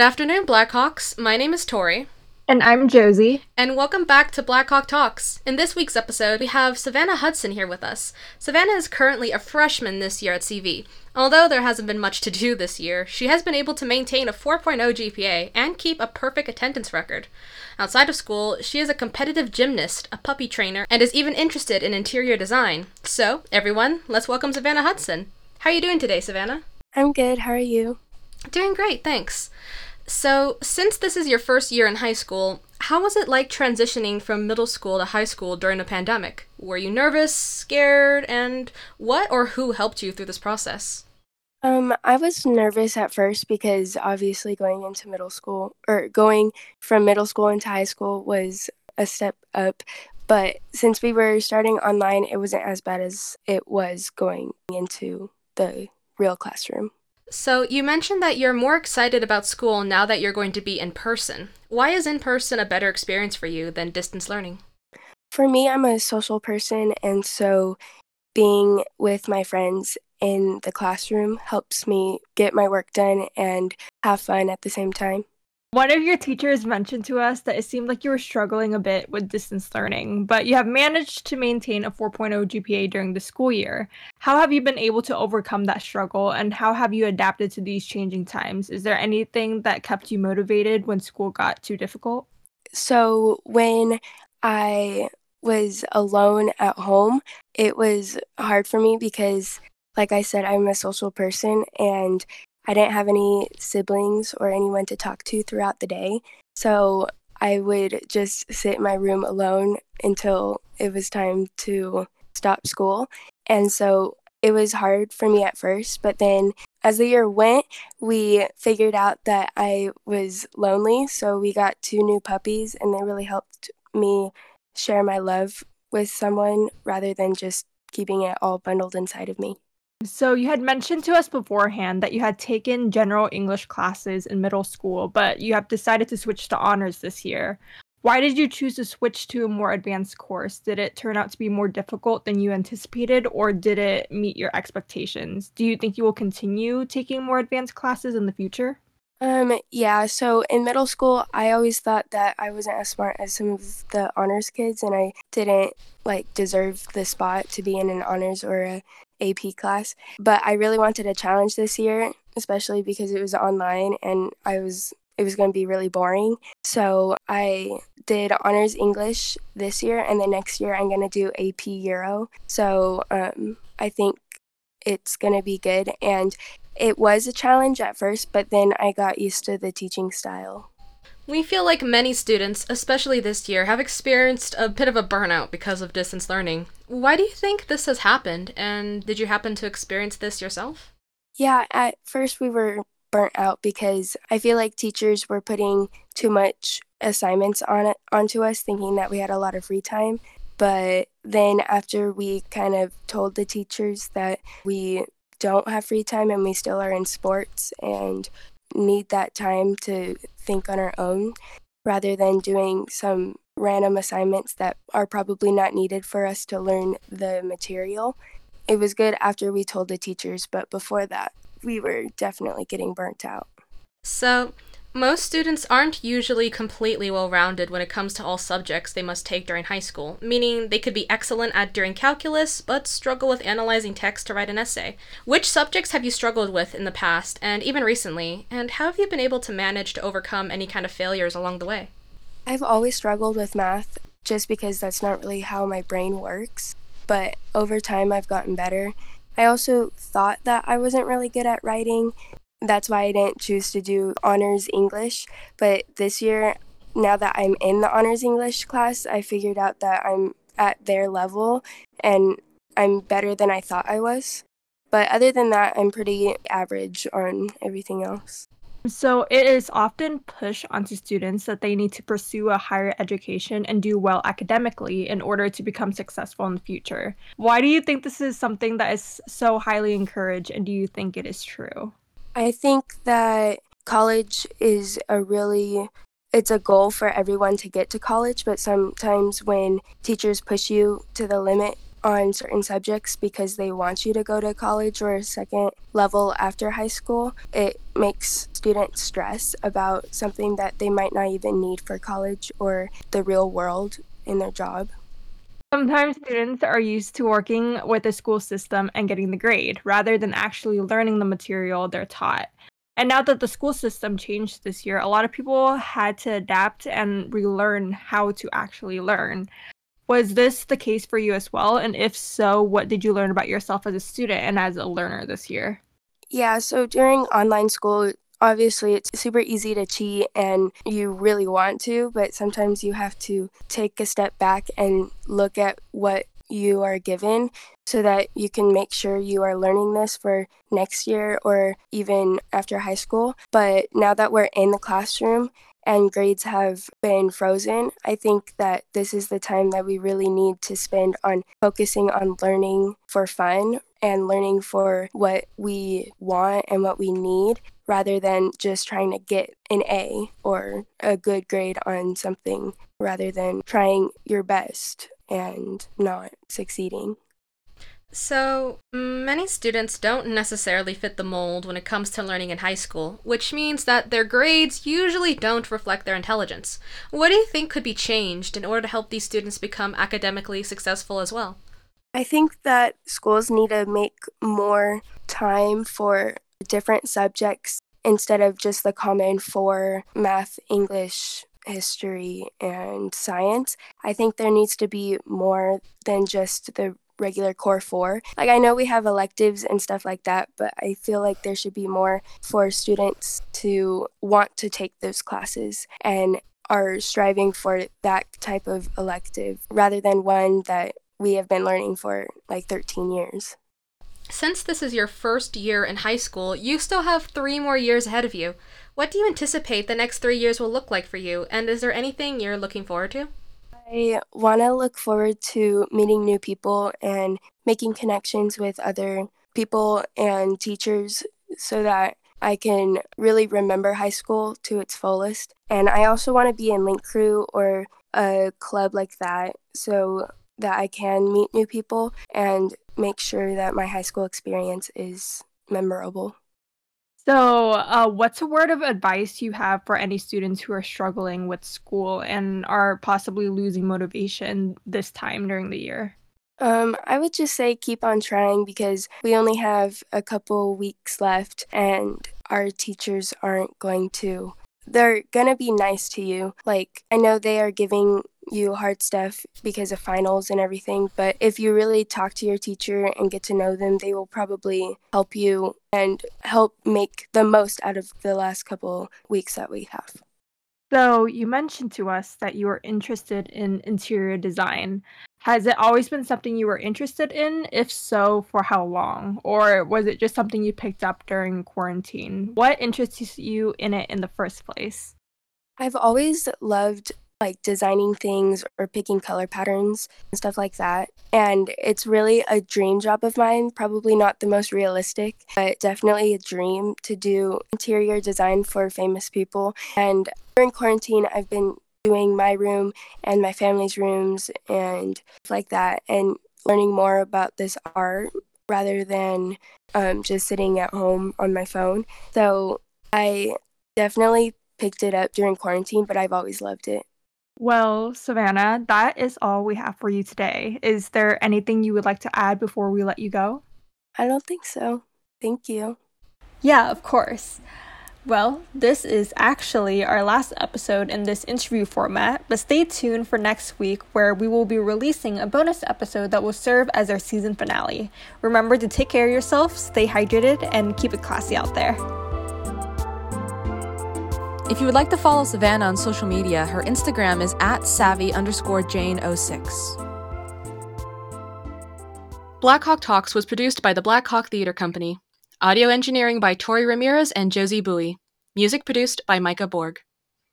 Good afternoon, Blackhawks. My name is Tori. And I'm Josie. And welcome back to Blackhawk Talks. In this week's episode, we have Savannah Hudson here with us. Savannah is currently a freshman this year at CV. Although there hasn't been much to do this year, she has been able to maintain a 4.0 GPA and keep a perfect attendance record. Outside of school, she is a competitive gymnast, a puppy trainer, and is even interested in interior design. So, everyone, let's welcome Savannah Hudson. How are you doing today, Savannah? I'm good. How are you? Doing great, thanks. So, since this is your first year in high school, how was it like transitioning from middle school to high school during the pandemic? Were you nervous, scared, and what or who helped you through this process? Um, I was nervous at first because obviously going into middle school or going from middle school into high school was a step up. But since we were starting online, it wasn't as bad as it was going into the real classroom. So, you mentioned that you're more excited about school now that you're going to be in person. Why is in person a better experience for you than distance learning? For me, I'm a social person, and so being with my friends in the classroom helps me get my work done and have fun at the same time. One of your teachers mentioned to us that it seemed like you were struggling a bit with distance learning, but you have managed to maintain a 4.0 GPA during the school year. How have you been able to overcome that struggle and how have you adapted to these changing times? Is there anything that kept you motivated when school got too difficult? So, when I was alone at home, it was hard for me because, like I said, I'm a social person and I didn't have any siblings or anyone to talk to throughout the day. So I would just sit in my room alone until it was time to stop school. And so it was hard for me at first, but then as the year went, we figured out that I was lonely. So we got two new puppies, and they really helped me share my love with someone rather than just keeping it all bundled inside of me. So you had mentioned to us beforehand that you had taken general English classes in middle school, but you have decided to switch to honors this year. Why did you choose to switch to a more advanced course? Did it turn out to be more difficult than you anticipated, or did it meet your expectations? Do you think you will continue taking more advanced classes in the future? Um, yeah, so in middle school, I always thought that I wasn't as smart as some of the honors kids, and I didn't like deserve the spot to be in an honors or a AP class. But I really wanted a challenge this year, especially because it was online and I was it was going to be really boring. So I did honors English this year, and then next year I'm going to do AP Euro. So um, I think it's going to be good. And it was a challenge at first, but then I got used to the teaching style. We feel like many students, especially this year, have experienced a bit of a burnout because of distance learning. Why do you think this has happened, and did you happen to experience this yourself? Yeah, at first we were burnt out because I feel like teachers were putting too much assignments on it onto us thinking that we had a lot of free time. But then after we kind of told the teachers that we don't have free time and we still are in sports and need that time to think on our own rather than doing some random assignments that are probably not needed for us to learn the material. It was good after we told the teachers, but before that, we were definitely getting burnt out. So, most students aren't usually completely well rounded when it comes to all subjects they must take during high school, meaning they could be excellent at during calculus, but struggle with analyzing text to write an essay. Which subjects have you struggled with in the past, and even recently, and how have you been able to manage to overcome any kind of failures along the way? I've always struggled with math just because that's not really how my brain works, but over time I've gotten better. I also thought that I wasn't really good at writing, that's why I didn't choose to do honors English. But this year, now that I'm in the honors English class, I figured out that I'm at their level and I'm better than I thought I was. But other than that, I'm pretty average on everything else. So it is often pushed onto students that they need to pursue a higher education and do well academically in order to become successful in the future. Why do you think this is something that is so highly encouraged and do you think it is true? I think that college is a really it's a goal for everyone to get to college, but sometimes when teachers push you to the limit, on certain subjects because they want you to go to college or second level after high school. It makes students stress about something that they might not even need for college or the real world in their job. Sometimes students are used to working with the school system and getting the grade rather than actually learning the material they're taught. And now that the school system changed this year, a lot of people had to adapt and relearn how to actually learn. Was this the case for you as well? And if so, what did you learn about yourself as a student and as a learner this year? Yeah, so during online school, obviously it's super easy to cheat and you really want to, but sometimes you have to take a step back and look at what you are given so that you can make sure you are learning this for next year or even after high school. But now that we're in the classroom, and grades have been frozen, I think that this is the time that we really need to spend on focusing on learning for fun and learning for what we want and what we need rather than just trying to get an A or a good grade on something rather than trying your best and not succeeding. So, many students don't necessarily fit the mold when it comes to learning in high school, which means that their grades usually don't reflect their intelligence. What do you think could be changed in order to help these students become academically successful as well? I think that schools need to make more time for different subjects instead of just the common four math, English, history, and science. I think there needs to be more than just the regular core four. Like, I know we have electives and stuff like that, but I feel like there should be more for students to want to take those classes and are striving for that type of elective rather than one that we have been learning for like 13 years. Since this is your first year in high school, you still have three more years ahead of you. What do you anticipate the next three years will look like for you, and is there anything you're looking forward to? I want to look forward to meeting new people and making connections with other people and teachers so that I can really remember high school to its fullest. And I also want to be in Link Crew or a club like that so that I can meet new people and make sure that my high school experience is memorable. So, uh, what's a word of advice you have for any students who are struggling with school and are possibly losing motivation this time during the year? Um, I would just say keep on trying because we only have a couple weeks left and our teachers aren't going to. They're to be nice to you. Like, I know they are giving you hard stuff because of finals and everything. But if you really talk to your teacher and get to know them, they will probably help you and help make the most out of the last couple weeks that we have. So, you mentioned to us that you are interested in interior design. Has it always been something you were interested in? If so, for how long? Or was it just something you picked up during quarantine? What interests you in it in the first place? I've always loved like designing things or picking color patterns and stuff like that. And it's really a dream job of mine, probably not the most realistic, but definitely a dream to do interior design for famous people. And during quarantine, I've been doing my room and my family's rooms and like that and learning more about this art rather than um, just sitting at home on my phone. So I definitely picked it up during quarantine, but I've always loved it. Well, Savannah, that is all we have for you today. Is there anything you would like to add before we let you go? I don't think so. Thank you. Yeah, of course. Well, this is actually our last episode in this interview format, but stay tuned for next week where we will be releasing a bonus episode that will serve as our season finale. Remember to take care of yourself, stay hydrated, and keep it classy out there. If you would like to follow Savannah on social media, her Instagram is at savvy underscore jane06. Blackhawk Talks was produced by the Blackhawk Theater Company. Audio engineering by Tori Ramirez and Josie Bowie. Music produced by Micah Borg.